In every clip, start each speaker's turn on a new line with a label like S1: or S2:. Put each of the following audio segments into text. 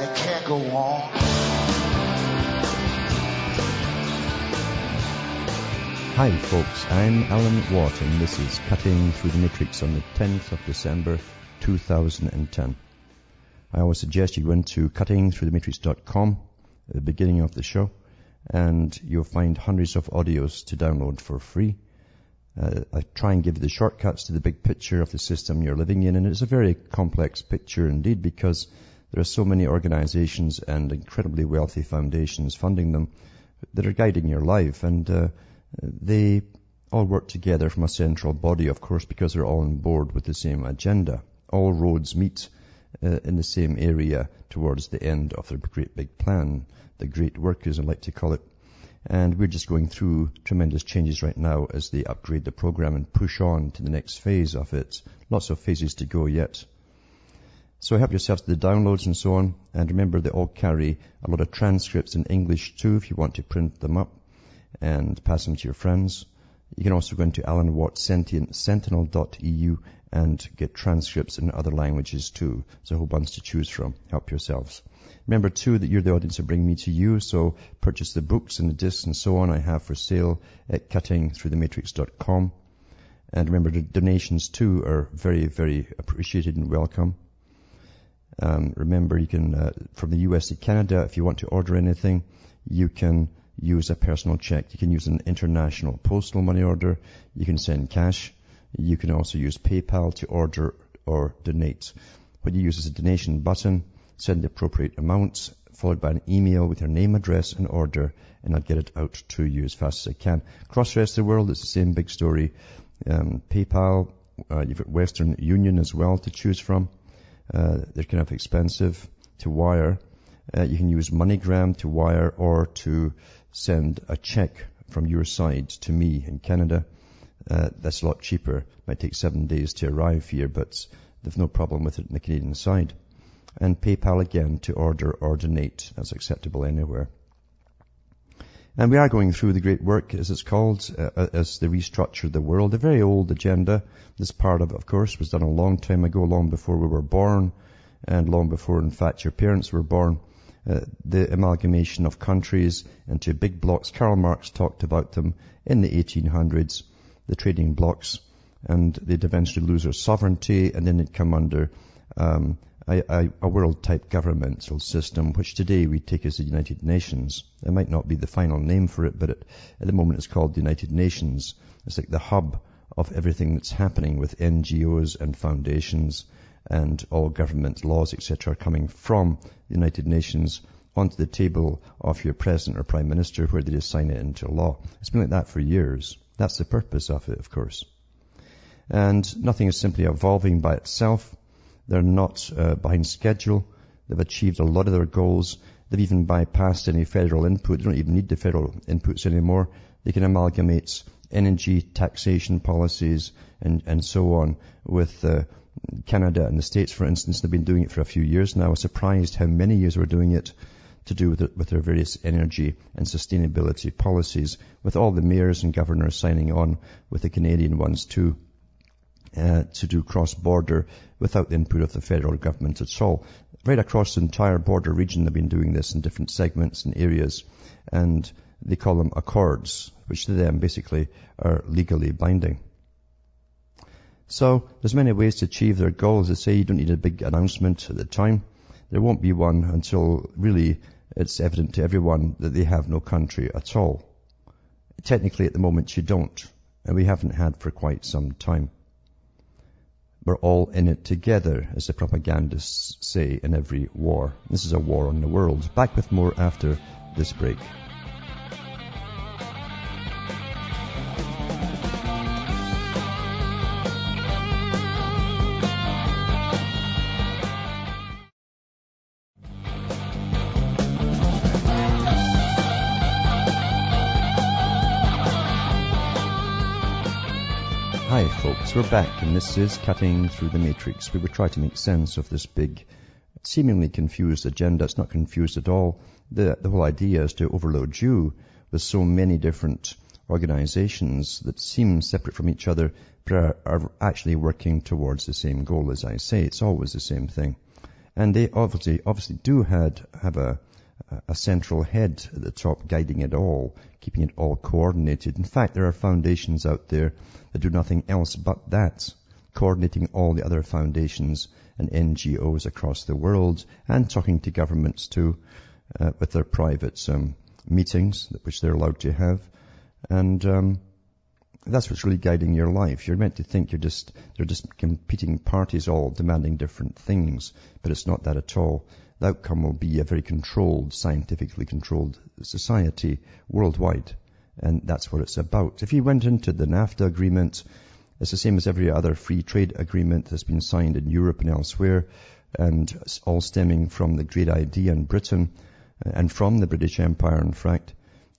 S1: and it can't go on.
S2: Hi folks, I'm Alan Watt and this is Cutting Through the Matrix on the 10th of December 2010. I always suggest you go into cuttingthroughthematrix.com at the beginning of the show and you'll find hundreds of audios to download for free. Uh, I try and give you the shortcuts to the big picture of the system you're living in and it's a very complex picture indeed because there are so many organizations and incredibly wealthy foundations funding them that are guiding your life and uh, they all work together from a central body, of course, because they're all on board with the same agenda. All roads meet uh, in the same area towards the end of their great big plan, the great work, as I like to call it. And we're just going through tremendous changes right now as they upgrade the program and push on to the next phase of it. Lots of phases to go yet. So help yourselves to the downloads and so on. And remember they all carry a lot of transcripts in English too if you want to print them up and pass them to your friends. You can also go into Alan Watt Sentinel.eu and get transcripts in other languages too. There's a whole bunch to choose from. Help yourselves. Remember too that you're the audience who bring me to you, so purchase the books and the discs and so on I have for sale at cuttingthroughthematrix.com. And remember donations too are very, very appreciated and welcome. Um, remember you can, uh, from the US to Canada, if you want to order anything, you can use a personal check. You can use an international postal money order. You can send cash. You can also use PayPal to order or donate. What you use is a donation button, send the appropriate amounts, followed by an email with your name, address, and order, and I'll get it out to you as fast as I can. Across the rest of the world, it's the same big story. Um, PayPal, uh, you've got Western Union as well to choose from. Uh, they're kind of expensive to wire. Uh, you can use MoneyGram to wire or to send a check from your side to me in Canada. Uh, that's a lot cheaper. Might take seven days to arrive here, but there's no problem with it on the Canadian side. And PayPal again to order or donate. That's acceptable anywhere. And we are going through the great work, as it's called, uh, as they restructure the world. A very old agenda. This part of it, of course, was done a long time ago, long before we were born, and long before, in fact, your parents were born. Uh, the amalgamation of countries into big blocks. Karl Marx talked about them in the 1800s, the trading blocks, and they'd eventually lose their sovereignty and then they'd come under um, a, a, a world-type governmental system, which today we take as the United Nations. It might not be the final name for it, but it, at the moment it's called the United Nations. It's like the hub of everything that's happening with NGOs and foundations and all government laws, etc., coming from the United Nations onto the table of your president or prime minister where they just sign it into law. It's been like that for years. That's the purpose of it, of course. And nothing is simply evolving by itself. They're not uh, behind schedule. They've achieved a lot of their goals. They've even bypassed any federal input. They don't even need the federal inputs anymore. They can amalgamate energy, taxation policies, and, and so on with uh, Canada and the States, for instance, they've been doing it for a few years now. I was surprised how many years we're doing it to do with, it, with their various energy and sustainability policies, with all the mayors and governors signing on with the Canadian ones too, uh, to do cross-border without the input of the federal government at all. Right across the entire border region, they've been doing this in different segments and areas, and they call them accords, which to them basically are legally binding. So there's many ways to achieve their goals. They say you don't need a big announcement at the time. There won't be one until really it's evident to everyone that they have no country at all. Technically at the moment you don't, and we haven't had for quite some time. We're all in it together, as the propagandists say in every war. This is a war on the world. Back with more after this break. We're back, and this is Cutting Through the Matrix. We would try to make sense of this big, seemingly confused agenda. It's not confused at all. The, the whole idea is to overload you with so many different organizations that seem separate from each other, but are, are actually working towards the same goal. As I say, it's always the same thing. And they obviously, obviously do had, have a, a central head at the top guiding it all, keeping it all coordinated. In fact, there are foundations out there that do nothing else but that, coordinating all the other foundations and NGOs across the world and talking to governments too, uh, with their private um, meetings, which they're allowed to have. And um, that's what's really guiding your life. You're meant to think you're just, they're just competing parties all demanding different things, but it's not that at all the outcome will be a very controlled, scientifically controlled society worldwide. And that's what it's about. If you went into the NAFTA agreement, it's the same as every other free trade agreement that's been signed in Europe and elsewhere, and all stemming from the great idea in Britain and from the British Empire, in fact,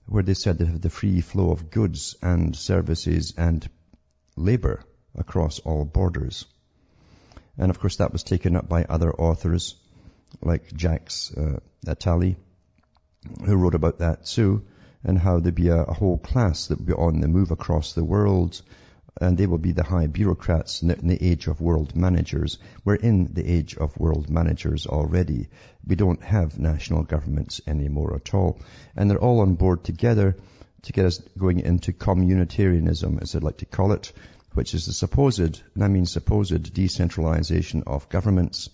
S2: where they said they have the free flow of goods and services and labor across all borders. And of course that was taken up by other authors like Jacques uh, Attali, who wrote about that too, and how there'd be a, a, whole class that would be on the move across the world, and they will be the high bureaucrats in the, in the age of world managers. We're in the age of world managers already. We don't have national governments anymore at all. And they're all on board together to get us going into communitarianism, as I'd like to call it, which is the supposed, and I mean supposed decentralization of governments,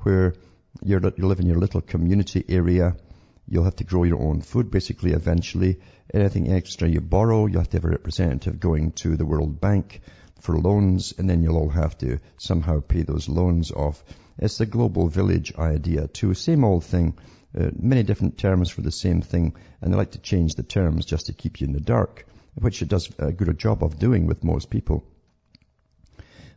S2: where you're, you live in your little community area. You'll have to grow your own food basically eventually. Anything extra you borrow, you have to have a representative going to the World Bank for loans and then you'll all have to somehow pay those loans off. It's the global village idea too. Same old thing. Uh, many different terms for the same thing and they like to change the terms just to keep you in the dark, which it does a good job of doing with most people.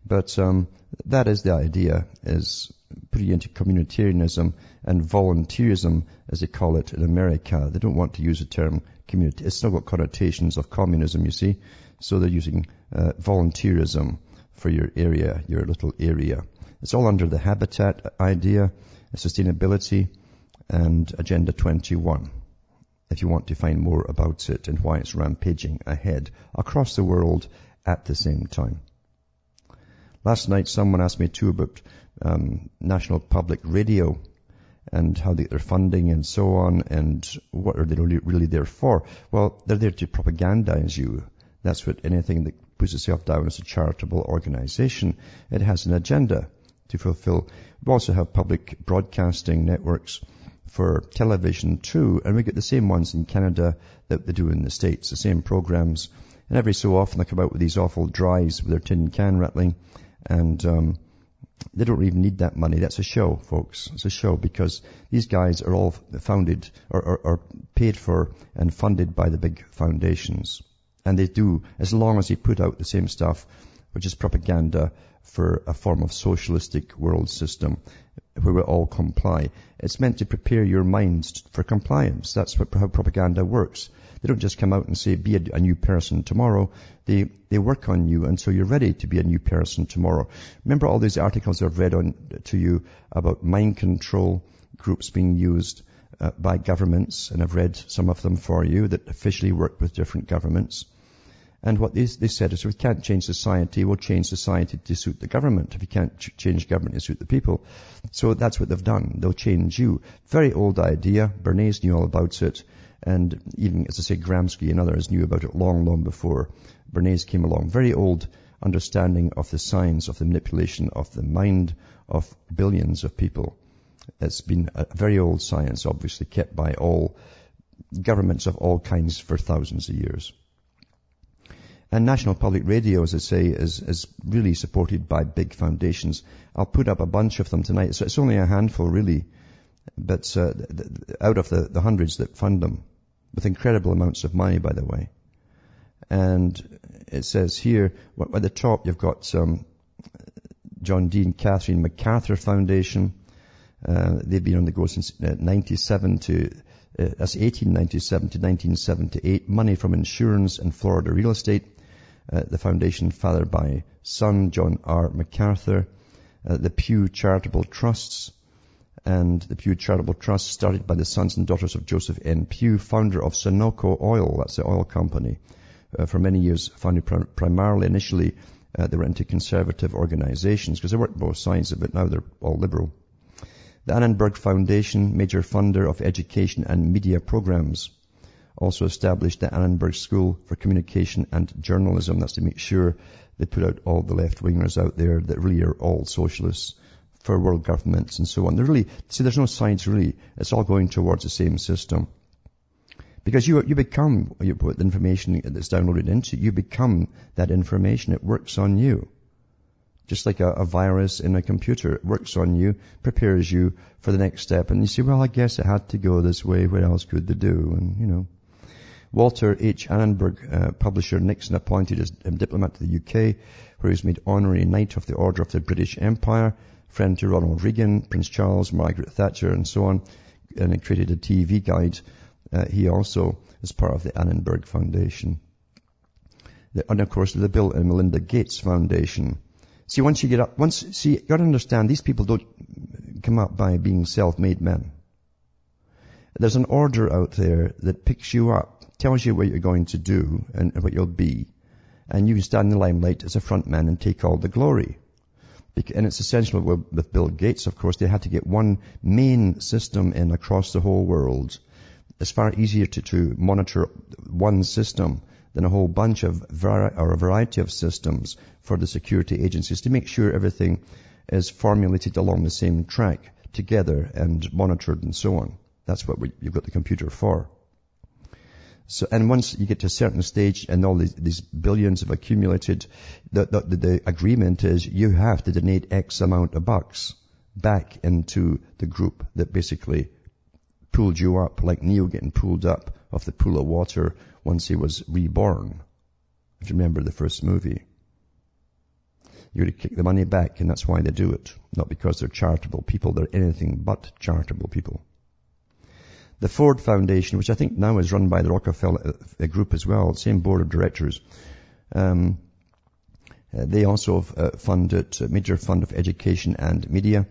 S2: But um, that is the idea, is putting into communitarianism and volunteerism, as they call it in America. They don't want to use the term community. It's still got connotations of communism, you see. So they're using uh, volunteerism for your area, your little area. It's all under the habitat idea, sustainability, and Agenda 21. If you want to find more about it and why it's rampaging ahead across the world at the same time. Last night someone asked me too about um, National Public Radio and how they, their funding and so on and what are they really, really there for? Well, they're there to propagandize you. That's what anything that puts itself down as a charitable organization. It has an agenda to fulfill. We also have public broadcasting networks for television too, and we get the same ones in Canada that they do in the States, the same programs. And every so often they come out with these awful drives with their tin can rattling and um, they don't even need that money. That's a show, folks. It's a show because these guys are all founded or, or, or paid for and funded by the big foundations. And they do, as long as they put out the same stuff, which is propaganda for a form of socialistic world system where we all comply. It's meant to prepare your minds for compliance. That's what, how propaganda works. They don't just come out and say, be a, a, new person tomorrow. They, they work on you until you're ready to be a new person tomorrow. Remember all these articles I've read on to you about mind control groups being used uh, by governments, and I've read some of them for you that officially work with different governments. And what they, they said is, if we can't change society, we'll change society to suit the government. If we can't ch- change government to suit the people. So that's what they've done. They'll change you. Very old idea. Bernays knew all about it. And even, as I say, Gramsci and others knew about it long, long before Bernays came along. Very old understanding of the science of the manipulation of the mind of billions of people. It's been a very old science, obviously kept by all governments of all kinds for thousands of years. And National Public Radio, as I say, is, is really supported by big foundations. I'll put up a bunch of them tonight. So it's only a handful really, but uh, out of the, the hundreds that fund them with incredible amounts of money, by the way. And it says here, at the top, you've got um, John D. and Catherine MacArthur Foundation. Uh, they've been on the go since uh, 97 to, uh, that's 1897 to 1978. Money from insurance and Florida real estate. uh, the foundation fathered by son John R. MacArthur, uh, the Pew Charitable Trusts, and the Pew Charitable Trust started by the sons and daughters of Joseph N. Pew, founder of Sunoco Oil, that's the oil company, uh, for many years founded prim- primarily initially uh, they were into conservative organizations because they worked both sides of it. Now they're all liberal. The Annenberg Foundation, major funder of education and media programs, also established the Annenberg School for Communication and Journalism. That's to make sure they put out all the left-wingers out there that really are all socialists for world governments and so on. They're really, see, there's no science really. It's all going towards the same system. Because you, you become, you put the information that's downloaded into you become that information. It works on you. Just like a, a, virus in a computer. It works on you, prepares you for the next step. And you say, well, I guess it had to go this way. What else could they do? And, you know. Walter H. Annenberg, uh, publisher Nixon appointed as um, diplomat to the UK, where he was made honorary Knight of the Order of the British Empire, friend to Ronald Reagan, Prince Charles, Margaret Thatcher, and so on, and he created a TV guide uh, he also is part of the Annenberg Foundation. The, and of course, the Bill and Melinda Gates Foundation. See, once you get up, once, see, you gotta understand, these people don't come up by being self-made men. There's an order out there that picks you up, tells you what you're going to do and what you'll be, and you can stand in the limelight as a front man and take all the glory. And it's essential with Bill Gates, of course, they had to get one main system in across the whole world it's far easier to, to monitor one system than a whole bunch of or a variety of systems for the security agencies to make sure everything is formulated along the same track together and monitored and so on. That's what we, you've got the computer for. So, and once you get to a certain stage and all these, these billions have accumulated, the, the, the, agreement is you have to donate X amount of bucks back into the group that basically pulled you up, like Neo getting pulled up off the pool of water once he was reborn. If you remember the first movie. You would kick the money back and that's why they do it. Not because they're charitable people, they're anything but charitable people. The Ford Foundation, which I think now is run by the Rockefeller uh, Group as well, same board of directors, um, uh, they also uh, funded a major fund of education and media.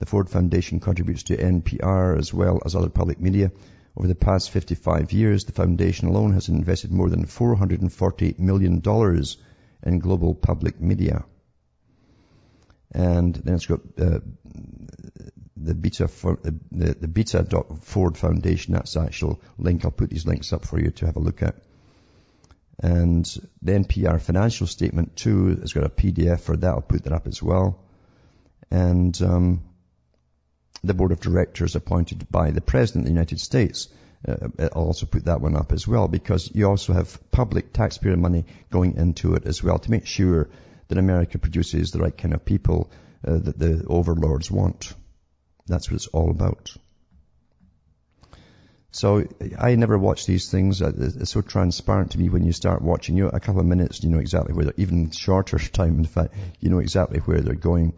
S2: The Ford Foundation contributes to NPR as well as other public media. Over the past 55 years, the foundation alone has invested more than $448 million in global public media. And then it's got uh, the Beta for, uh, the, Ford Foundation. That's the actual link. I'll put these links up for you to have a look at. And the NPR financial statement too has got a PDF for that. I'll put that up as well. And um, the board of directors appointed by the president of the United States. Uh, I'll also put that one up as well because you also have public taxpayer money going into it as well to make sure that America produces the right kind of people uh, that the overlords want. That's what it's all about. So I never watch these things. Uh, it's so transparent to me when you start watching. You know, a couple of minutes, you know exactly where they're, even shorter time, in fact, you know exactly where they're going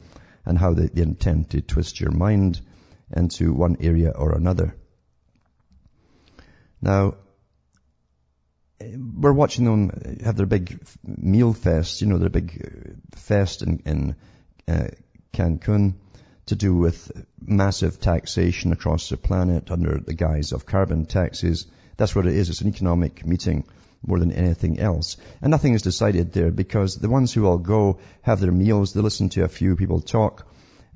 S2: and how they, they intend to twist your mind into one area or another. Now, we're watching them have their big meal fest, you know, their big fest in, in uh, Cancun to do with massive taxation across the planet under the guise of carbon taxes. That's what it is. It's an economic meeting more than anything else. And nothing is decided there because the ones who all go have their meals, they listen to a few people talk,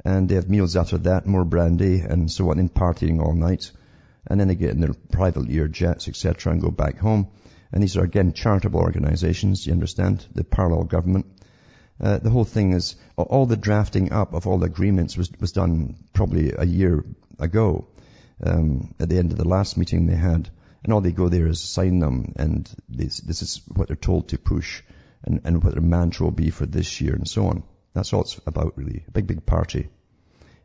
S2: and they have meals after that, more brandy and so on, and partying all night. And then they get in their private Lear jets, etc., and go back home. And these are again charitable organizations, you understand, the parallel government. Uh, the whole thing is, all the drafting up of all the agreements was, was done probably a year ago, um, at the end of the last meeting they had. And all they go there is sign them, and this, this is what they're told to push, and, and what their mantra will be for this year, and so on. That's all it's about really. A big, big party.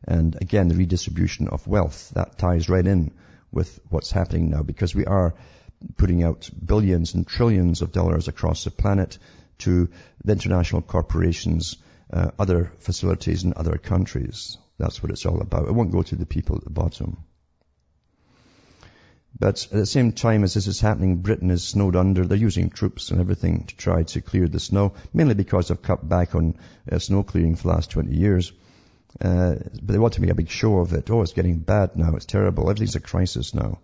S2: And again, the redistribution of wealth, that ties right in with what's happening now because we are putting out billions and trillions of dollars across the planet to the international corporations, uh, other facilities in other countries. That's what it's all about. It won't go to the people at the bottom. But at the same time as this is happening, Britain is snowed under. They're using troops and everything to try to clear the snow, mainly because they've cut back on uh, snow clearing for the last 20 years. Uh, but they want to make a big show of it. Oh, it's getting bad now. It's terrible. Everything's a crisis now.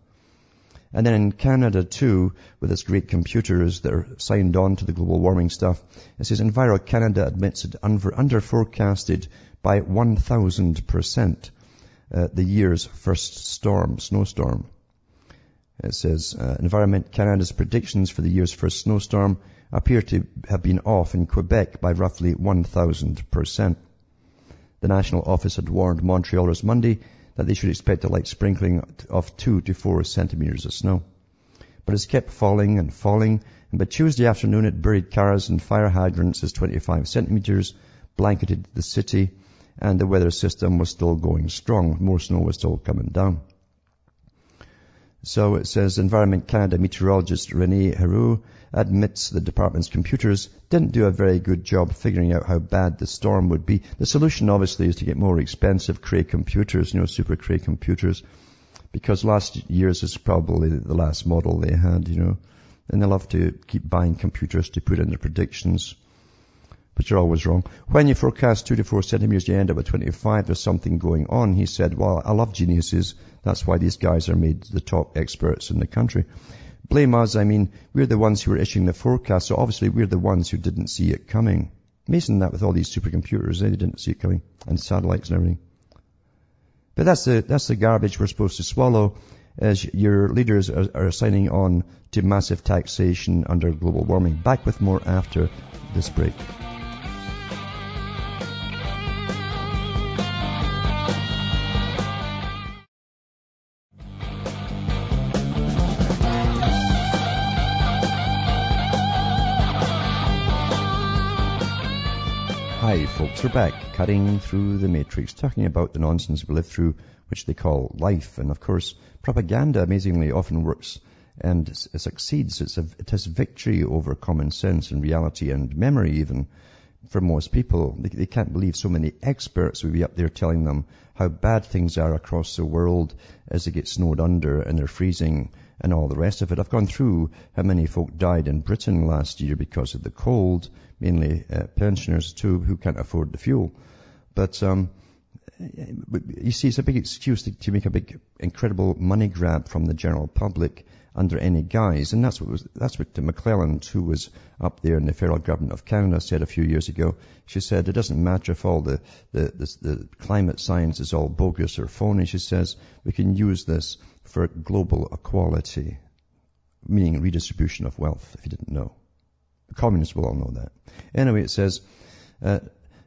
S2: And then in Canada too, with its great computers that are signed on to the global warming stuff, it says Enviro Canada admits it under, forecasted by 1,000% uh, the year's first storm, snowstorm. It says uh, Environment Canada's predictions for the year's first snowstorm appear to have been off in Quebec by roughly 1,000%. The national office had warned Montrealers Monday that they should expect a light sprinkling of two to four centimeters of snow. But it's kept falling and falling, and by Tuesday afternoon it buried cars and fire hydrants as 25 centimeters, blanketed the city, and the weather system was still going strong. More snow was still coming down. So it says Environment Canada meteorologist Rene Heroux admits the department's computers didn't do a very good job figuring out how bad the storm would be. The solution obviously is to get more expensive Cray computers, you know, super Cray computers, because last year's is probably the last model they had, you know, and they love to keep buying computers to put in their predictions. But you're always wrong. When you forecast two to four centimeters, you end up with 25. There's something going on. He said, well, I love geniuses. That's why these guys are made the top experts in the country blame us. I mean, we're the ones who were issuing the forecast, so obviously we're the ones who didn't see it coming. Amazing that with all these supercomputers, they didn't see it coming, and satellites and everything. But that's the, that's the garbage we're supposed to swallow as your leaders are, are signing on to massive taxation under global warming. Back with more after this break. Folks, we're back cutting through the matrix, talking about the nonsense we live through, which they call life. And of course, propaganda amazingly often works and succeeds. It's a, it has victory over common sense and reality and memory even for most people. They, they can't believe so many experts would be up there telling them how bad things are across the world as they get snowed under and they're freezing and all the rest of it. I've gone through how many folk died in Britain last year because of the cold, mainly uh, pensioners too who can't afford the fuel. But um, you see, it's a big excuse to, to, make a big, incredible money grab from the general public under any guise, and that's what was that's what McClelland, who was up there in the federal government of Canada, said a few years ago. She said it doesn't matter if all the the, the, the climate science is all bogus or phony. She says we can use this for global equality, meaning redistribution of wealth. If you didn't know. The communists will all know that. Anyway, it says, uh,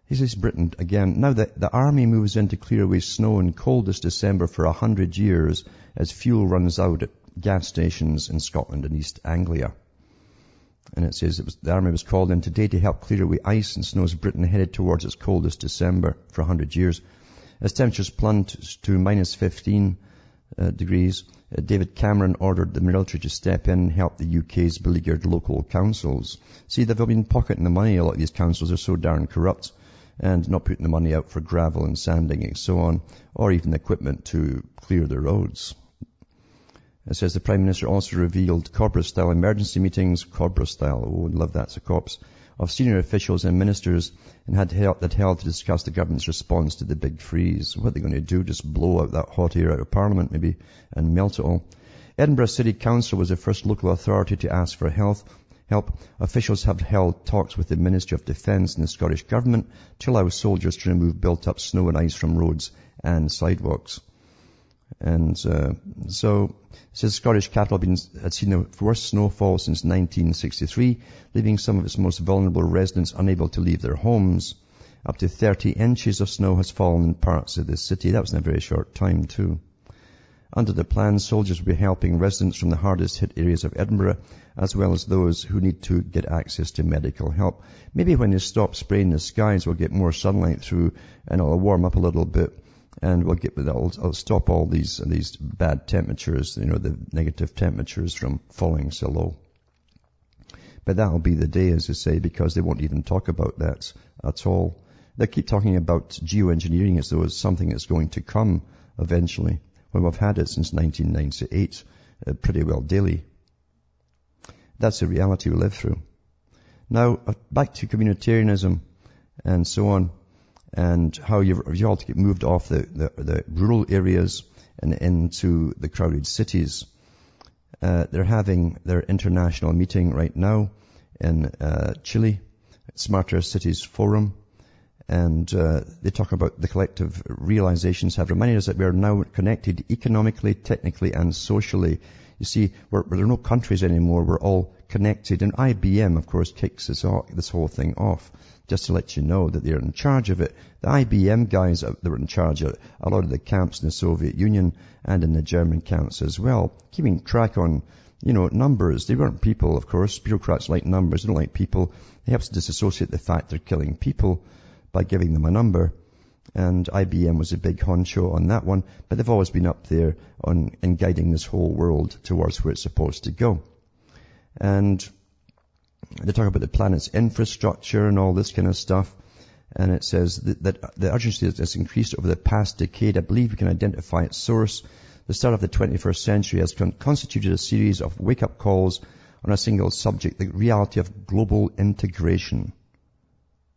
S2: he says Britain again, now that the army moves in to clear away snow in coldest December for a hundred years as fuel runs out at gas stations in Scotland and East Anglia. And it says it was, the army was called in today to help clear away ice and snow as Britain headed towards its coldest December for a hundred years. As temperatures plunged to minus 15 uh, degrees, uh, David Cameron ordered the military to step in and help the UK's beleaguered local councils. See, they've been pocketing the money. A lot of these councils are so darn corrupt and not putting the money out for gravel and sanding and so on, or even equipment to clear the roads. It says the Prime Minister also revealed Cobra-style emergency meetings, Cobra-style, oh, love that, so cops, of senior officials and ministers and had held, that held to discuss the government's response to the big freeze. What are they going to do? Just blow out that hot air out of Parliament maybe and melt it all? Edinburgh City Council was the first local authority to ask for health help. Officials have held talks with the Ministry of Defence and the Scottish Government to allow soldiers to remove built-up snow and ice from roads and sidewalks. And uh, so says Scottish cattle been, had seen the worst snowfall since 1963, leaving some of its most vulnerable residents unable to leave their homes. Up to 30 inches of snow has fallen in parts of the city. That was in a very short time too. Under the plan, soldiers will be helping residents from the hardest hit areas of Edinburgh, as well as those who need to get access to medical help. Maybe when they stop spraying the skies, we'll get more sunlight through and it'll warm up a little bit and we'll get that'll, will stop all these these bad temperatures, you know, the negative temperatures from falling so low. But that'll be the day, as I say, because they won't even talk about that at all. They keep talking about geoengineering as though it's something that's going to come eventually, when we've had it since 1998. uh, pretty well daily. That's the reality we live through. Now, uh, back to communitarianism and so on, and how you you all to get moved off the, the, the rural areas and into the crowded cities. Uh, they're having their international meeting right now in uh, Chile, Smarter Cities Forum, and uh, they talk about the collective realizations have reminded us that we are now connected economically, technically, and socially. You see, we're, there are no countries anymore. We're all connected. And IBM, of course, kicks this, this whole thing off. Just to let you know that they're in charge of it. The IBM guys that were in charge of a lot of the camps in the Soviet Union and in the German camps as well, keeping track on you know, numbers. They weren't people, of course. Bureaucrats like numbers. They don't like people. They have to disassociate the fact they're killing people by giving them a number. And IBM was a big honcho on that one, but they've always been up there on in guiding this whole world towards where it's supposed to go. And they talk about the planet's infrastructure and all this kind of stuff. And it says that, that the urgency has increased over the past decade. I believe we can identify its source. The start of the 21st century has con- constituted a series of wake-up calls on a single subject, the reality of global integration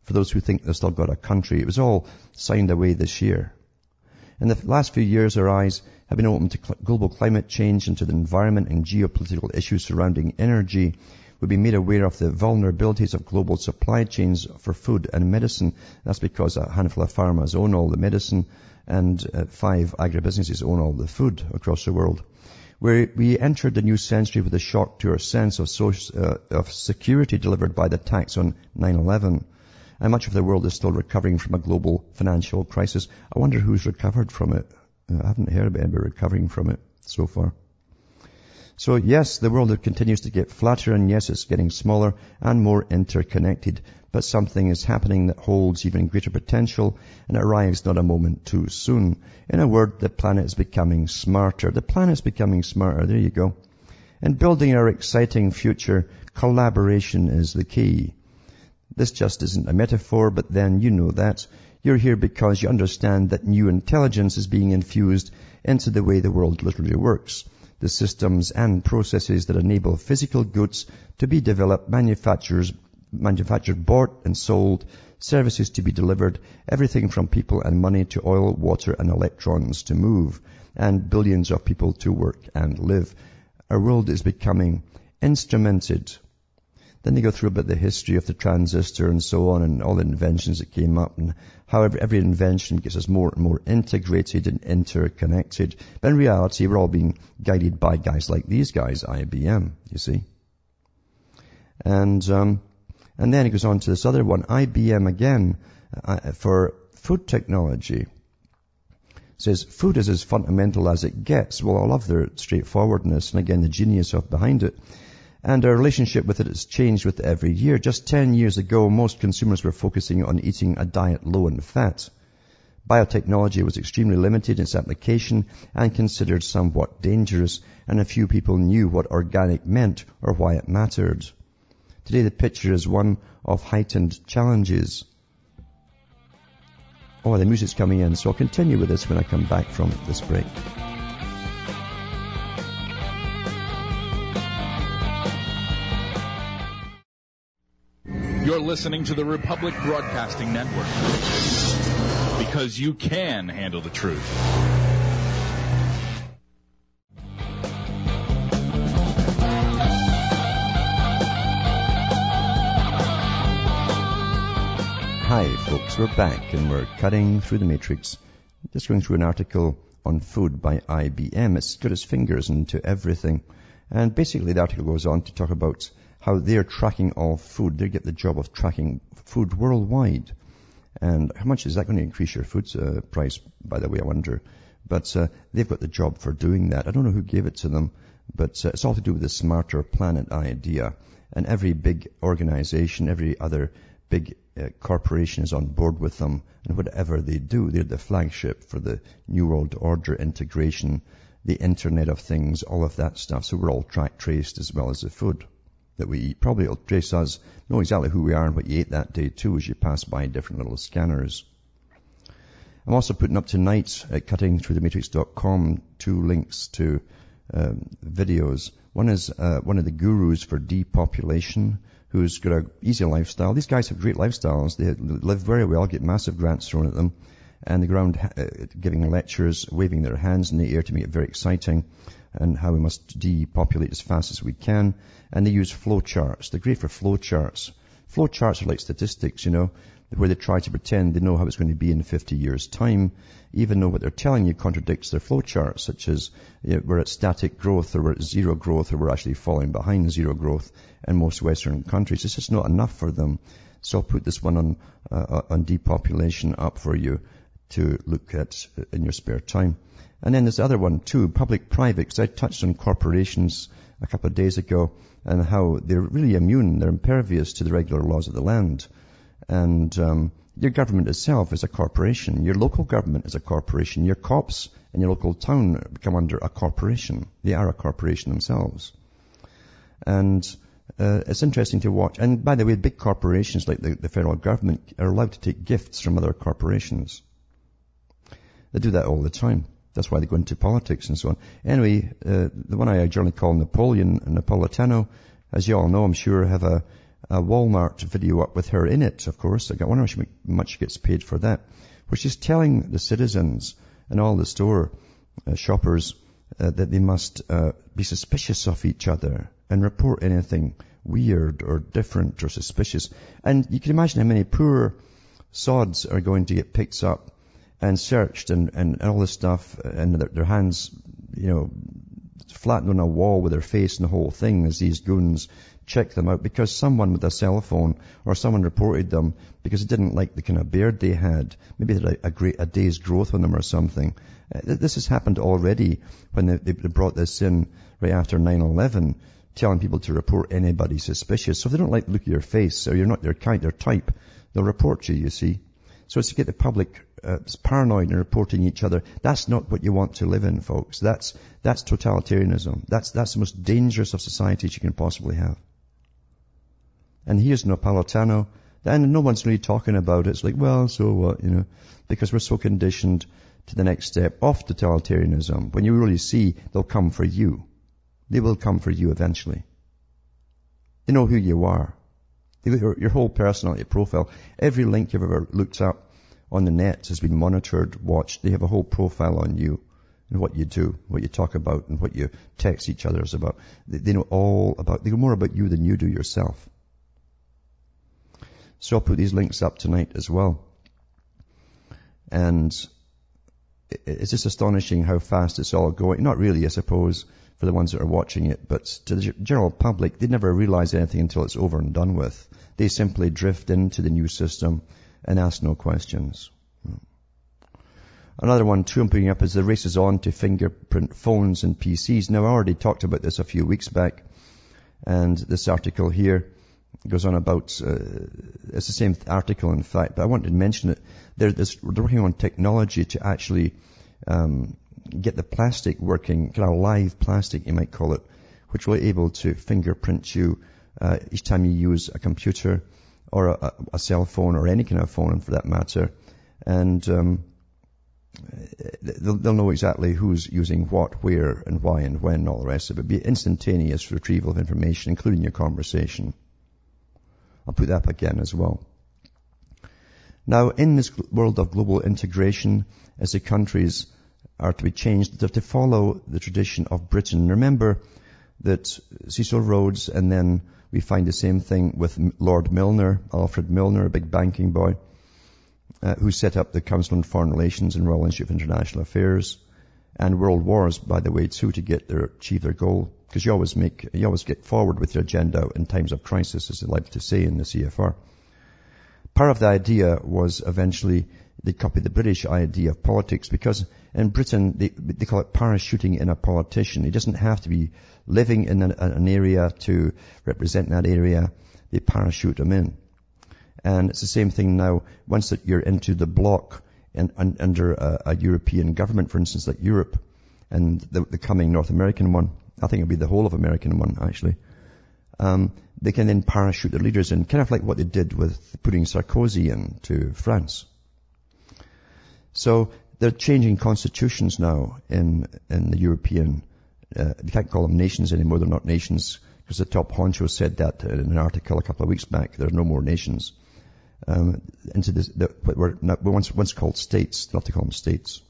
S2: for those who think they've still got a country. It was all signed away this year. In the last few years, our eyes have been opened to cl- global climate change and to the environment and geopolitical issues surrounding energy. We've been made aware of the vulnerabilities of global supply chains for food and medicine. That's because a handful of farmers own all the medicine and uh, five agribusinesses own all the food across the world. We entered the new century with a shock to our sense of, social, uh, of security delivered by the attacks on 9-11 and much of the world is still recovering from a global financial crisis. I wonder who's recovered from it. Uh, I haven't heard of anybody recovering from it so far. So yes, the world continues to get flatter and yes, it's getting smaller and more interconnected, but something is happening that holds even greater potential and arrives not a moment too soon. In a word, the planet is becoming smarter. The planet is becoming smarter. There you go. In building our exciting future, collaboration is the key. This just isn't a metaphor, but then you know that. You're here because you understand that new intelligence is being infused into the way the world literally works. The systems and processes that enable physical goods to be developed, manufacturers, manufactured, bought and sold, services to be delivered, everything from people and money to oil, water and electrons to move, and billions of people to work and live. Our world is becoming instrumented then they go through a bit the history of the transistor and so on and all the inventions that came up and how every invention gets us more and more integrated and interconnected. But in reality, we're all being guided by guys like these guys, IBM, you see. And, um, and then it goes on to this other one, IBM again, uh, for food technology. Says food is as fundamental as it gets. Well, I love their straightforwardness and again the genius of behind it. And our relationship with it has changed with every year. Just 10 years ago, most consumers were focusing on eating a diet low in fat. Biotechnology was extremely limited in its application and considered somewhat dangerous, and a few people knew what organic meant or why it mattered. Today the picture is one of heightened challenges. Oh, the music's coming in, so I'll continue with this when I come back from this break.
S3: Listening to the Republic Broadcasting Network because you can handle the truth.
S2: Hi folks, we're back and we're cutting through the matrix. Just going through an article on food by IBM. It's got its fingers into everything. And basically the article goes on to talk about how they're tracking all food. They get the job of tracking food worldwide. And how much is that going to increase your food uh, price, by the way, I wonder. But uh, they've got the job for doing that. I don't know who gave it to them, but uh, it's all to do with the smarter planet idea. And every big organization, every other big uh, corporation is on board with them. And whatever they do, they're the flagship for the New World Order integration, the Internet of Things, all of that stuff. So we're all track traced as well as the food that we eat. Probably it'll trace us, know exactly who we are and what you ate that day too as you pass by different little scanners. I'm also putting up tonight at cuttingthroughthematrix.com two links to um, videos. One is uh, one of the gurus for depopulation, who's got an easy lifestyle. These guys have great lifestyles. They live very well, get massive grants thrown at them, and they go around uh, giving lectures, waving their hands in the air to make it very exciting, and how we must depopulate as fast as we can. And they use flow charts. They're great for flow charts. Flow charts are like statistics, you know, where they try to pretend they know how it's going to be in 50 years' time, even though what they're telling you contradicts their flow charts, such as you know, we're at static growth or we're at zero growth or we're actually falling behind zero growth in most Western countries. It's just not enough for them. So I'll put this one on, uh, on depopulation up for you to look at in your spare time. And then this other one too, public-private, because I touched on corporations a couple of days ago and how they're really immune, they're impervious to the regular laws of the land. And um, your government itself is a corporation. Your local government is a corporation. Your cops in your local town come under a corporation. They are a corporation themselves. And uh, it's interesting to watch. And by the way, big corporations like the, the federal government are allowed to take gifts from other corporations. They do that all the time. That's why they go into politics and so on. Anyway, uh, the one I generally call Napoleon Napolitano, as you all know, I'm sure, have a, a Walmart video up with her in it, of course. I wonder how much she gets paid for that. Where she's telling the citizens and all the store uh, shoppers uh, that they must uh, be suspicious of each other and report anything weird or different or suspicious. And you can imagine how many poor sods are going to get picked up and searched and, and, all this stuff and their, their hands, you know, flattened on a wall with their face and the whole thing as these goons check them out because someone with a cell phone or someone reported them because they didn't like the kind of beard they had. Maybe they had a, a, great, a day's growth on them or something. Uh, this has happened already when they, they brought this in right after 9-11 telling people to report anybody suspicious. So if they don't like the look of your face or you're not their kind, their type, they'll report you, you see. So it's to get the public uh, paranoid and reporting each other. That's not what you want to live in, folks. That's, that's totalitarianism. That's, that's the most dangerous of societies you can possibly have. And here's Napolitano, and no one's really talking about it. It's like, well, so what, you know, because we're so conditioned to the next step of totalitarianism. When you really see, they'll come for you. They will come for you eventually. They know who you are. Your, your whole personality profile, every link you've ever looked up on the net has been monitored, watched. They have a whole profile on you and what you do, what you talk about and what you text each other about. They, they know all about, they know more about you than you do yourself. So I'll put these links up tonight as well. And it's just astonishing how fast it's all going. Not really, I suppose for the ones that are watching it, but to the general public, they never realize anything until it's over and done with. They simply drift into the new system and ask no questions. Another one too I'm putting up is the race is on to fingerprint phones and PCs. Now I already talked about this a few weeks back, and this article here goes on about, uh, it's the same article in fact, but I wanted to mention it. They're, they're working on technology to actually um, get the plastic working, kind of live plastic you might call it, which will be able to fingerprint you uh, each time you use a computer or a, a, cell phone or any kind of phone for that matter. And um, they'll, they'll, know exactly who's using what, where, and why, and when, and all the rest of it. It'll be instantaneous retrieval of information, including your conversation. I'll put that up again as well. Now, in this world of global integration, as the countries are to be changed. They're to follow the tradition of Britain. Remember that Cecil Rhodes and then we find the same thing with Lord Milner, Alfred Milner, a big banking boy, uh, who set up the Council on Foreign Relations and Royal Institute of International Affairs and world wars, by the way, too, to get their, achieve their goal. Because you always make, you always get forward with your agenda in times of crisis, as they like to say in the CFR. Part of the idea was eventually they copied the British idea of politics because in Britain they, they call it parachuting in a politician. He doesn't have to be living in an, an area to represent that area. They parachute him in. And it's the same thing now. Once that you're into the bloc and, and under a, a, European government, for instance, like Europe, and the, the, coming North American one, I think it'll be the whole of American one actually. Um, they can then parachute their leaders in, kind of like what they did with putting Sarkozy into France. So they're changing constitutions now in, in the European uh, you can't call them nations anymore. They're not nations because the top honcho said that in an article a couple of weeks back. There are no more nations. Um, into this, the, what were not, once, once called states, not to call them states.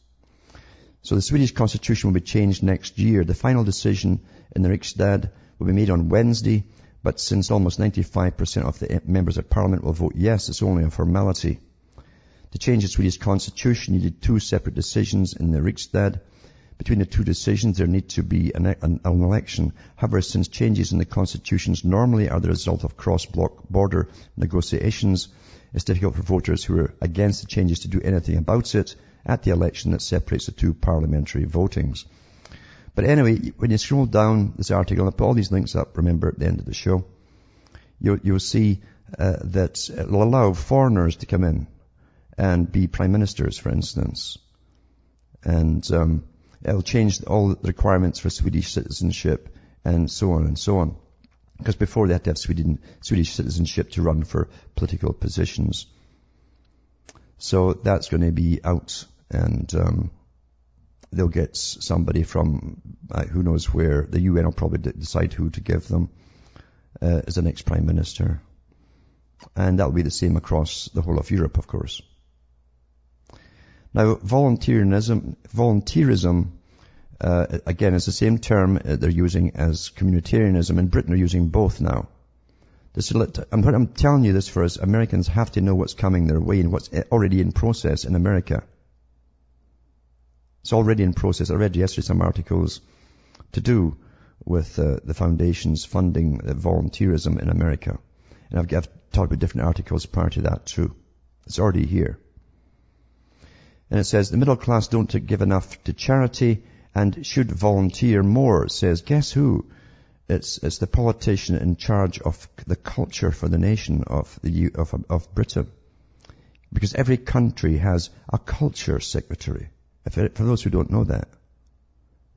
S2: So the Swedish constitution will be changed next year. The final decision in the Riksdag will be made on Wednesday, but since almost 95% of the members of parliament will vote yes, it's only a formality. To change the Swedish constitution needed two separate decisions in the Riksdag. Between the two decisions, there need to be an, an, an, election. However, since changes in the constitutions normally are the result of cross-block border negotiations, it's difficult for voters who are against the changes to do anything about it at the election that separates the two parliamentary votings. But anyway, when you scroll down this article, and I'll put all these links up, remember, at the end of the show, you'll, you'll see uh, that it'll allow foreigners to come in and be prime ministers, for instance. And um, it'll change all the requirements for Swedish citizenship and so on and so on. Because before they had to have Sweden, Swedish citizenship to run for political positions. So that's going to be out and um, they'll get somebody from uh, who knows where. The UN will probably decide who to give them uh, as the next prime minister. And that'll be the same across the whole of Europe, of course. Now, volunteerism, volunteerism uh, again, is the same term uh, they're using as communitarianism. In Britain, they're using both now. This, I'm, telling you this for us. Americans have to know what's coming their way and what's already in process in America. It's already in process. I read yesterday some articles to do with uh, the foundations funding uh, volunteerism in America. And I've, I've talked about different articles prior to that too. It's already here. And it says the middle class don't give enough to charity and should volunteer more. It says, guess who? It's, it's the politician in charge of the culture for the nation of the, of, of Britain. Because every country has a culture secretary. For those who don't know that,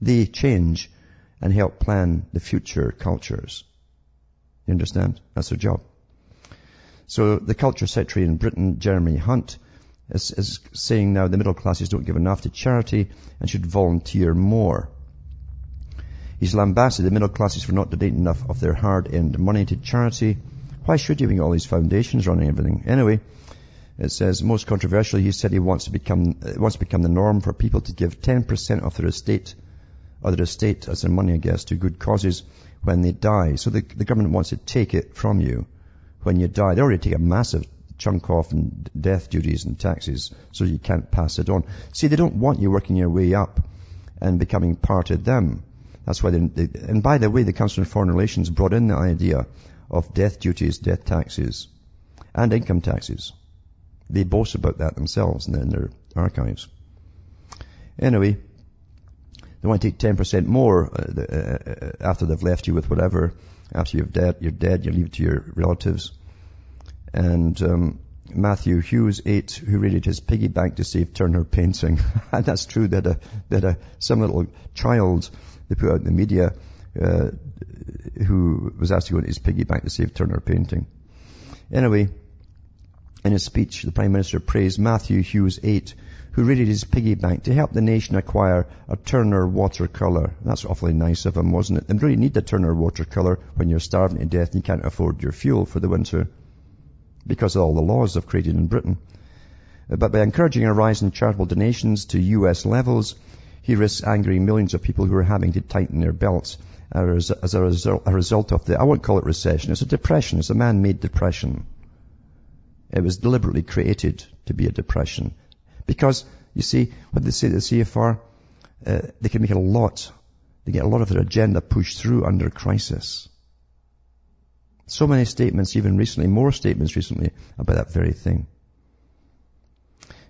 S2: they change and help plan the future cultures. You understand? That's their job. So the culture secretary in Britain, Jeremy Hunt, is, is saying now the middle classes don't give enough to charity and should volunteer more. He's lambasted the middle classes for not donating enough of their hard-earned money to charity. Why should you, having all these foundations running everything? Anyway, it says, most controversially, he said he wants to become, uh, wants to become the norm for people to give 10% of their estate, or their estate as their money, I guess, to good causes when they die. So the, the government wants to take it from you when you die. They already take a massive chunk off in death duties and taxes, so you can't pass it on. See, they don't want you working your way up and becoming part of them. That's why they, they and by the way, the Council on Foreign Relations brought in the idea of death duties, death taxes, and income taxes. They boast about that themselves in their, archives. Anyway, they want to take 10% more uh, uh, uh, after they've left you with whatever. After you're dead, you're dead, you leave it to your relatives. And um, Matthew Hughes, eight, who raided his piggy bank to save Turner painting. and that's true that a, that a, some little child they put out in the media uh, who was asked to go into his piggy bank to save Turner painting. Anyway, in his speech, the Prime Minister praised Matthew Hughes 8, who raided his piggy bank to help the nation acquire a Turner watercolour. That's awfully nice of him, wasn't it? They really need the Turner watercolour when you're starving to death and you can't afford your fuel for the winter because of all the laws they've created in Britain. But by encouraging a rise in charitable donations to US levels, he risks angering millions of people who are having to tighten their belts as a result, a result of the, I won't call it recession, it's a depression, it's a man-made depression. It was deliberately created to be a depression. Because, you see, what they say at the CFR, uh, they can make a lot, they get a lot of their agenda pushed through under crisis. So many statements, even recently, more statements recently about that very thing.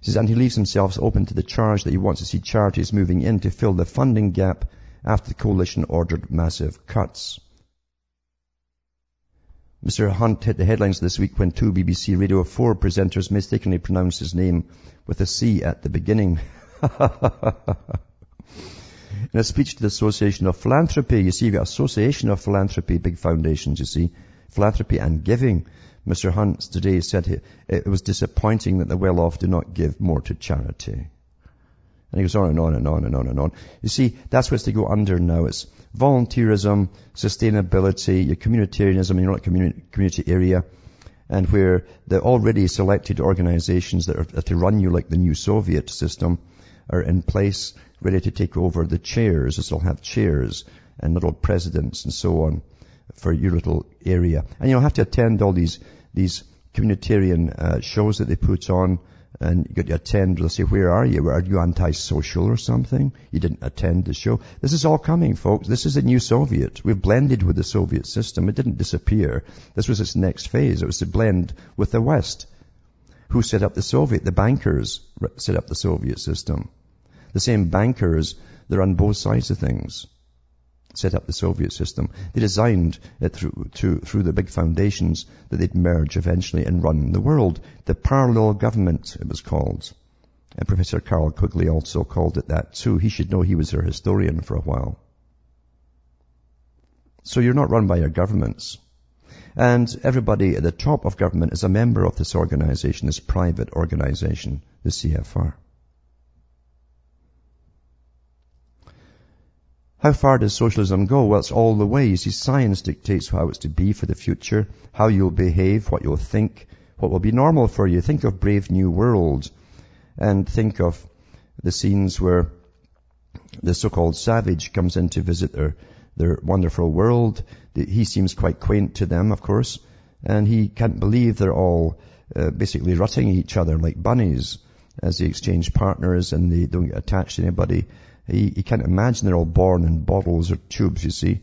S2: He says, and he leaves himself open to the charge that he wants to see charities moving in to fill the funding gap after the coalition ordered massive cuts. Mr. Hunt hit the headlines this week when two BBC Radio 4 presenters mistakenly pronounced his name with a C at the beginning. In a speech to the Association of Philanthropy, you see, got Association of Philanthropy, big foundations, you see, philanthropy and giving. Mr. Hunt today said he, it was disappointing that the well-off do not give more to charity. And he goes on and on and on and on and on. You see, that's what's to go under now. It's volunteerism, sustainability, your communitarianism, you're not community, community area, and where the already selected organizations that are to run you like the new Soviet system are in place, ready to take over the chairs, as they'll have chairs and little presidents and so on for your little area. And you'll have to attend all these, these communitarian uh, shows that they put on and you got to attend, they'll say, where are you? Are you anti-social or something? You didn't attend the show. This is all coming, folks. This is a new Soviet. We've blended with the Soviet system. It didn't disappear. This was its next phase. It was to blend with the West. Who set up the Soviet? The bankers set up the Soviet system. The same bankers, they're on both sides of things set up the Soviet system. They designed it through, to, through the big foundations that they'd merge eventually and run the world. The parallel government, it was called. And Professor Carroll Quigley also called it that too. He should know he was their historian for a while. So you're not run by your governments. And everybody at the top of government is a member of this organization, this private organization, the CFR. How far does socialism go? Well, it's all the way. You see, science dictates how it's to be for the future, how you'll behave, what you'll think, what will be normal for you. Think of Brave New World and think of the scenes where the so-called savage comes in to visit their, their wonderful world. He seems quite quaint to them, of course, and he can't believe they're all uh, basically rutting each other like bunnies as they exchange partners and they don't get attached to anybody. He, can't imagine they're all born in bottles or tubes, you see,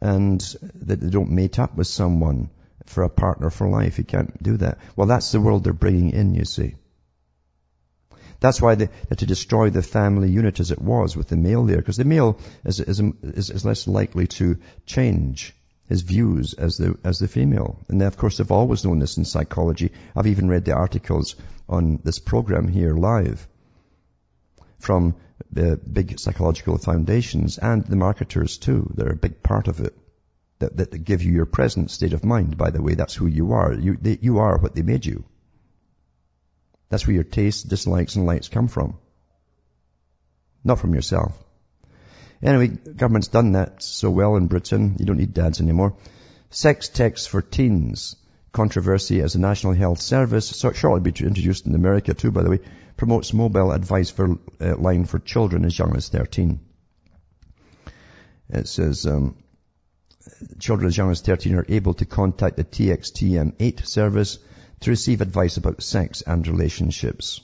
S2: and that they don't mate up with someone for a partner for life. He can't do that. Well, that's the world they're bringing in, you see. That's why they, are to destroy the family unit as it was with the male there, because the male is, is, is, is, less likely to change his views as the, as the female. And they, of course, they've always known this in psychology. I've even read the articles on this program here live from the big psychological foundations and the marketers too. They're a big part of it. That, that give you your present state of mind, by the way. That's who you are. You, they, you are what they made you. That's where your tastes, dislikes, and likes come from. Not from yourself. Anyway, government's done that so well in Britain, you don't need dads anymore. Sex texts for teens. Controversy as a National Health Service, shortly be introduced in America too, by the way, promotes mobile advice for, uh, line for children as young as 13. It says, um, children as young as 13 are able to contact the TXTM8 service to receive advice about sex and relationships.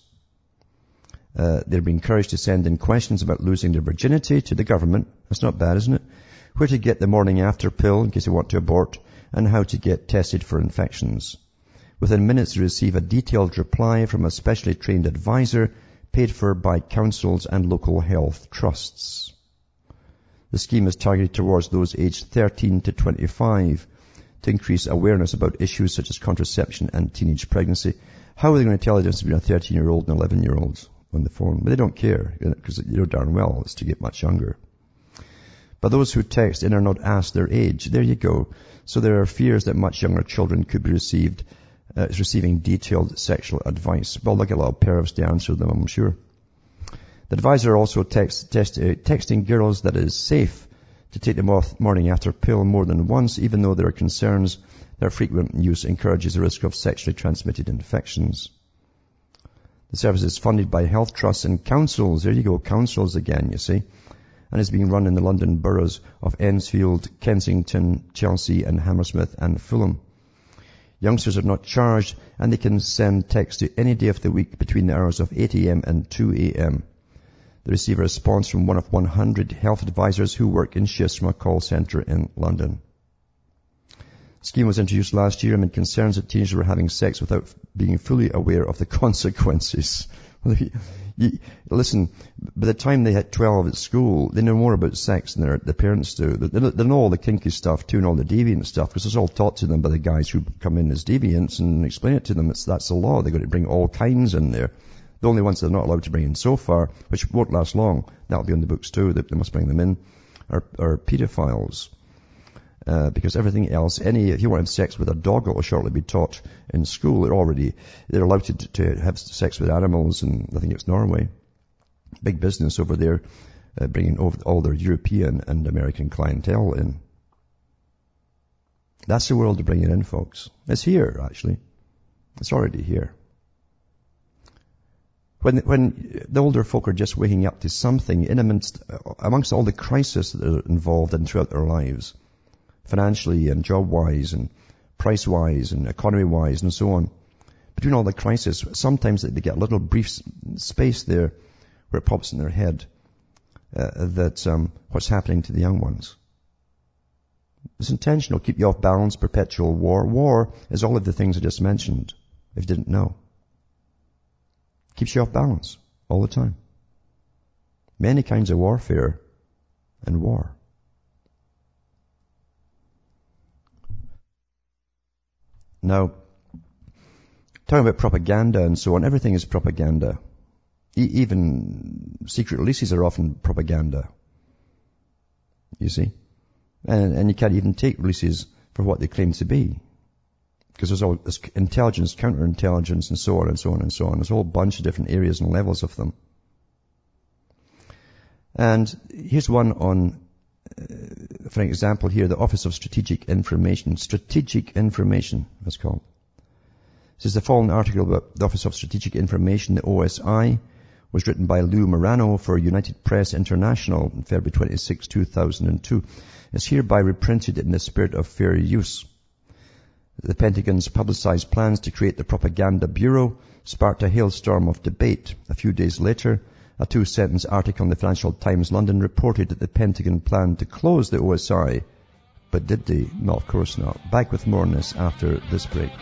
S2: Uh, they're being encouraged to send in questions about losing their virginity to the government. That's not bad, isn't it? Where to get the morning after pill in case they want to abort, and how to get tested for infections. Within minutes you receive a detailed reply from a specially trained advisor paid for by councils and local health trusts. The scheme is targeted towards those aged 13 to 25 to increase awareness about issues such as contraception and teenage pregnancy. How are they going to tell the difference between a 13 year old and 11 year old on the phone? But they don't care because you know darn well it's to get much younger. But those who text in are not asked their age. There you go. So there are fears that much younger children could be received uh, receiving detailed sexual advice. Well, they'll get a lot of parents to answer them, I'm sure. The advisor also text, text, uh, texting girls that it is safe to take the morning after pill more than once, even though there are concerns their frequent use encourages the risk of sexually transmitted infections. The service is funded by health trusts and councils. There you go, councils again, you see. And is being run in the London boroughs of Enfield, Kensington, Chelsea and Hammersmith and Fulham. Youngsters are not charged and they can send text to any day of the week between the hours of 8 a.m. and 2 a.m. They receive a response from one of 100 health advisors who work in shifts from a call center in London. The scheme was introduced last year amid concerns that teenagers were having sex without being fully aware of the consequences. You, listen, by the time they hit 12 at school, they know more about sex than their, their parents do. They, they, know all the kinky stuff too and all the deviant stuff because it's all taught to them by the guys who come in as deviants and explain it to them. It's, that's the law. They've got to bring all kinds in there. The only ones they're not allowed to bring in so far, which won't last long, that'll be in the books too, that they must bring them in, are, are pedophiles. Uh, because everything else, any, if you want to have sex with a dog, it will shortly be taught in school. They're already, they're allowed to, to have sex with animals and I think it's Norway. Big business over there, uh, bringing over all their European and American clientele in. That's the world to bring it in, folks. It's here, actually. It's already here. When, when the older folk are just waking up to something in amongst, amongst all the crises that are involved in throughout their lives, financially and job-wise and price-wise and economy-wise and so on, between all the crises, sometimes they get a little brief space there where it pops in their head uh, that um, what's happening to the young ones. It's intentional, keep you off balance, perpetual war. War is all of the things I just mentioned, if you didn't know. Keeps you off balance all the time. Many kinds of warfare and war. Now, talking about propaganda and so on, everything is propaganda. E- even secret releases are often propaganda. You see? And, and you can't even take releases for what they claim to be. Because there's all this intelligence, counterintelligence, and so on and so on and so on. There's a whole bunch of different areas and levels of them. And here's one on, Uh, for example here, the Office of Strategic Information. Strategic Information, it's called. This is the following article about the Office of Strategic Information, the OSI, was written by Lou Marano for United Press International on February 26, 2002. It's hereby reprinted in the spirit of fair use. The Pentagon's publicized plans to create the Propaganda Bureau sparked a hailstorm of debate. A few days later, a two-sentence article in the Financial Times London reported that the Pentagon planned to close the OSI. But did they? No, of course not. Back with more on this after this break.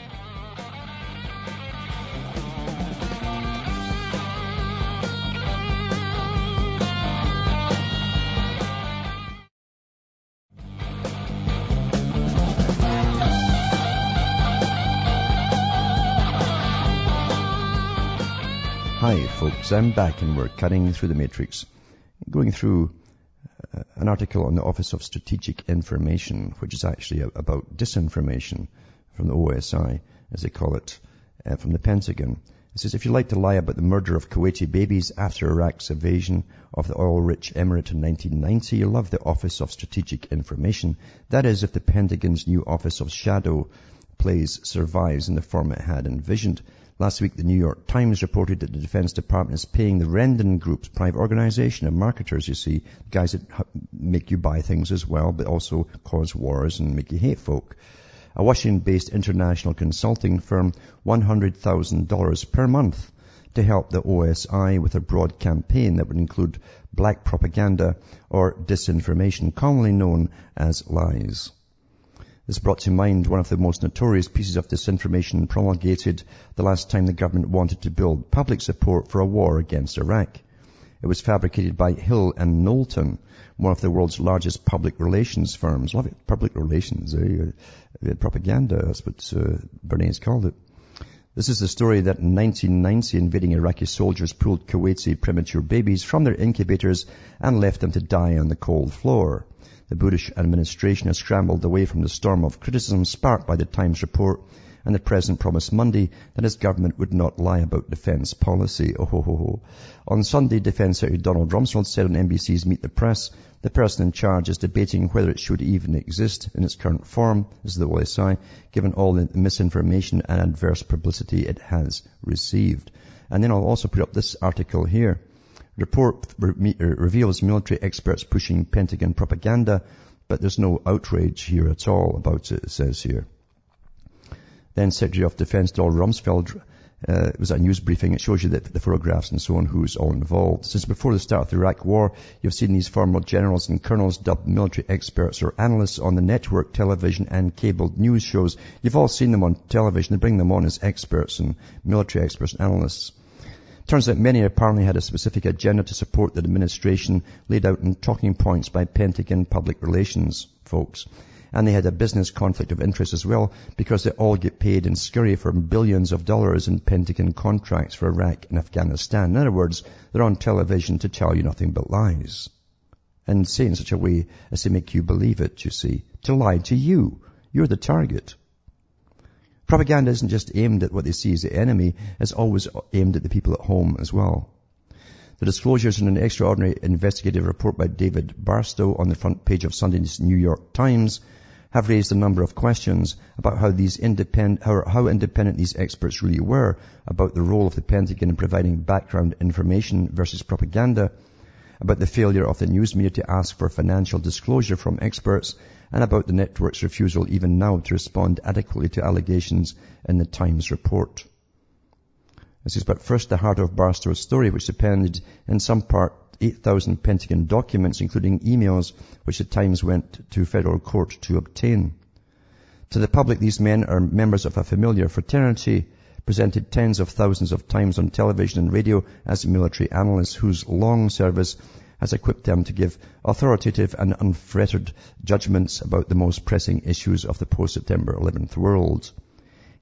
S2: Folks, I'm back and we're cutting through the matrix, going through uh, an article on the Office of Strategic Information, which is actually about disinformation from the OSI, as they call it, uh, from the Pentagon. It says, if you like to lie about the murder of Kuwaiti babies after Iraq's invasion of the oil-rich emirate in 1990, you love the Office of Strategic Information. That is, if the Pentagon's new Office of Shadow plays survives in the form it had envisioned. Last week, the New York Times reported that the Defense Department is paying the Rendon Group's private organization of marketers, you see, guys that make you buy things as well, but also cause wars and make you hate folk. A Washington-based international consulting firm, $100,000 per month to help the OSI with a broad campaign that would include black propaganda or disinformation, commonly known as lies. This brought to mind one of the most notorious pieces of disinformation promulgated the last time the government wanted to build public support for a war against Iraq. It was fabricated by Hill and Knowlton, one of the world's largest public relations firms. Love it. Public relations, eh? Uh, propaganda, that's what uh, Bernays called it. This is the story that in 1990 invading Iraqi soldiers pulled Kuwaiti premature babies from their incubators and left them to die on the cold floor. The Bush administration has scrambled away from the storm of criticism sparked by the Times report, and the President promised Monday that his government would not lie about defence policy. Oh, ho, ho, ho. On Sunday, Defence Secretary Donald Rumsfeld said on NBC's Meet the Press, the person in charge is debating whether it should even exist in its current form, as the OSI, given all the misinformation and adverse publicity it has received. And then I'll also put up this article here. Report re- reveals military experts pushing Pentagon propaganda, but there's no outrage here at all about it, it says here. Then Secretary of Defense Donald Rumsfeld uh, was at a news briefing. It shows you the, the photographs and so on, who's all involved. Since before the start of the Iraq War, you've seen these former generals and colonels dubbed military experts or analysts on the network, television and cabled news shows. You've all seen them on television. They bring them on as experts and military experts and analysts. Turns out many apparently had a specific agenda to support the administration laid out in talking points by Pentagon public relations folks. And they had a business conflict of interest as well because they all get paid in scurry for billions of dollars in Pentagon contracts for Iraq and Afghanistan. In other words, they're on television to tell you nothing but lies. And say in such a way as to make you believe it, you see. To lie to you. You're the target. Propaganda isn't just aimed at what they see as the enemy, it's always aimed at the people at home as well. The disclosures in an extraordinary investigative report by David Barstow on the front page of Sunday's New York Times have raised a number of questions about how these independent, how, how independent these experts really were about the role of the Pentagon in providing background information versus propaganda, about the failure of the news media to ask for financial disclosure from experts, and about the network's refusal even now to respond adequately to allegations in the Times report. This is but first the heart of Barstow's story, which depended in some part 8,000 Pentagon documents, including emails, which the Times went to federal court to obtain. To the public, these men are members of a familiar fraternity, presented tens of thousands of times on television and radio as military analysts whose long service has equipped them to give authoritative and unfettered judgments about the most pressing issues of the post-September 11th world.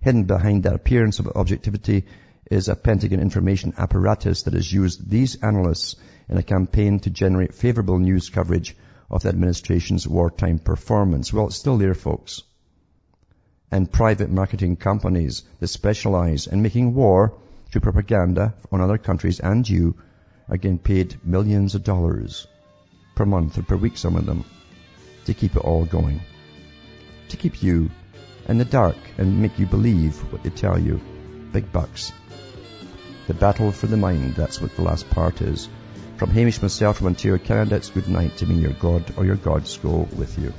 S2: Hidden behind that appearance of objectivity is a Pentagon information apparatus that has used these analysts in a campaign to generate favorable news coverage of the administration's wartime performance. Well, it's still there, folks. And private marketing companies that specialize in making war through propaganda on other countries and you getting paid millions of dollars per month or per week, some of them, to keep it all going. To keep you in the dark and make you believe what they tell you. Big bucks. The battle for the mind, that's what the last part is. From Hamish myself from Ontario, Canada, it's good night to me, your God or your gods go with you.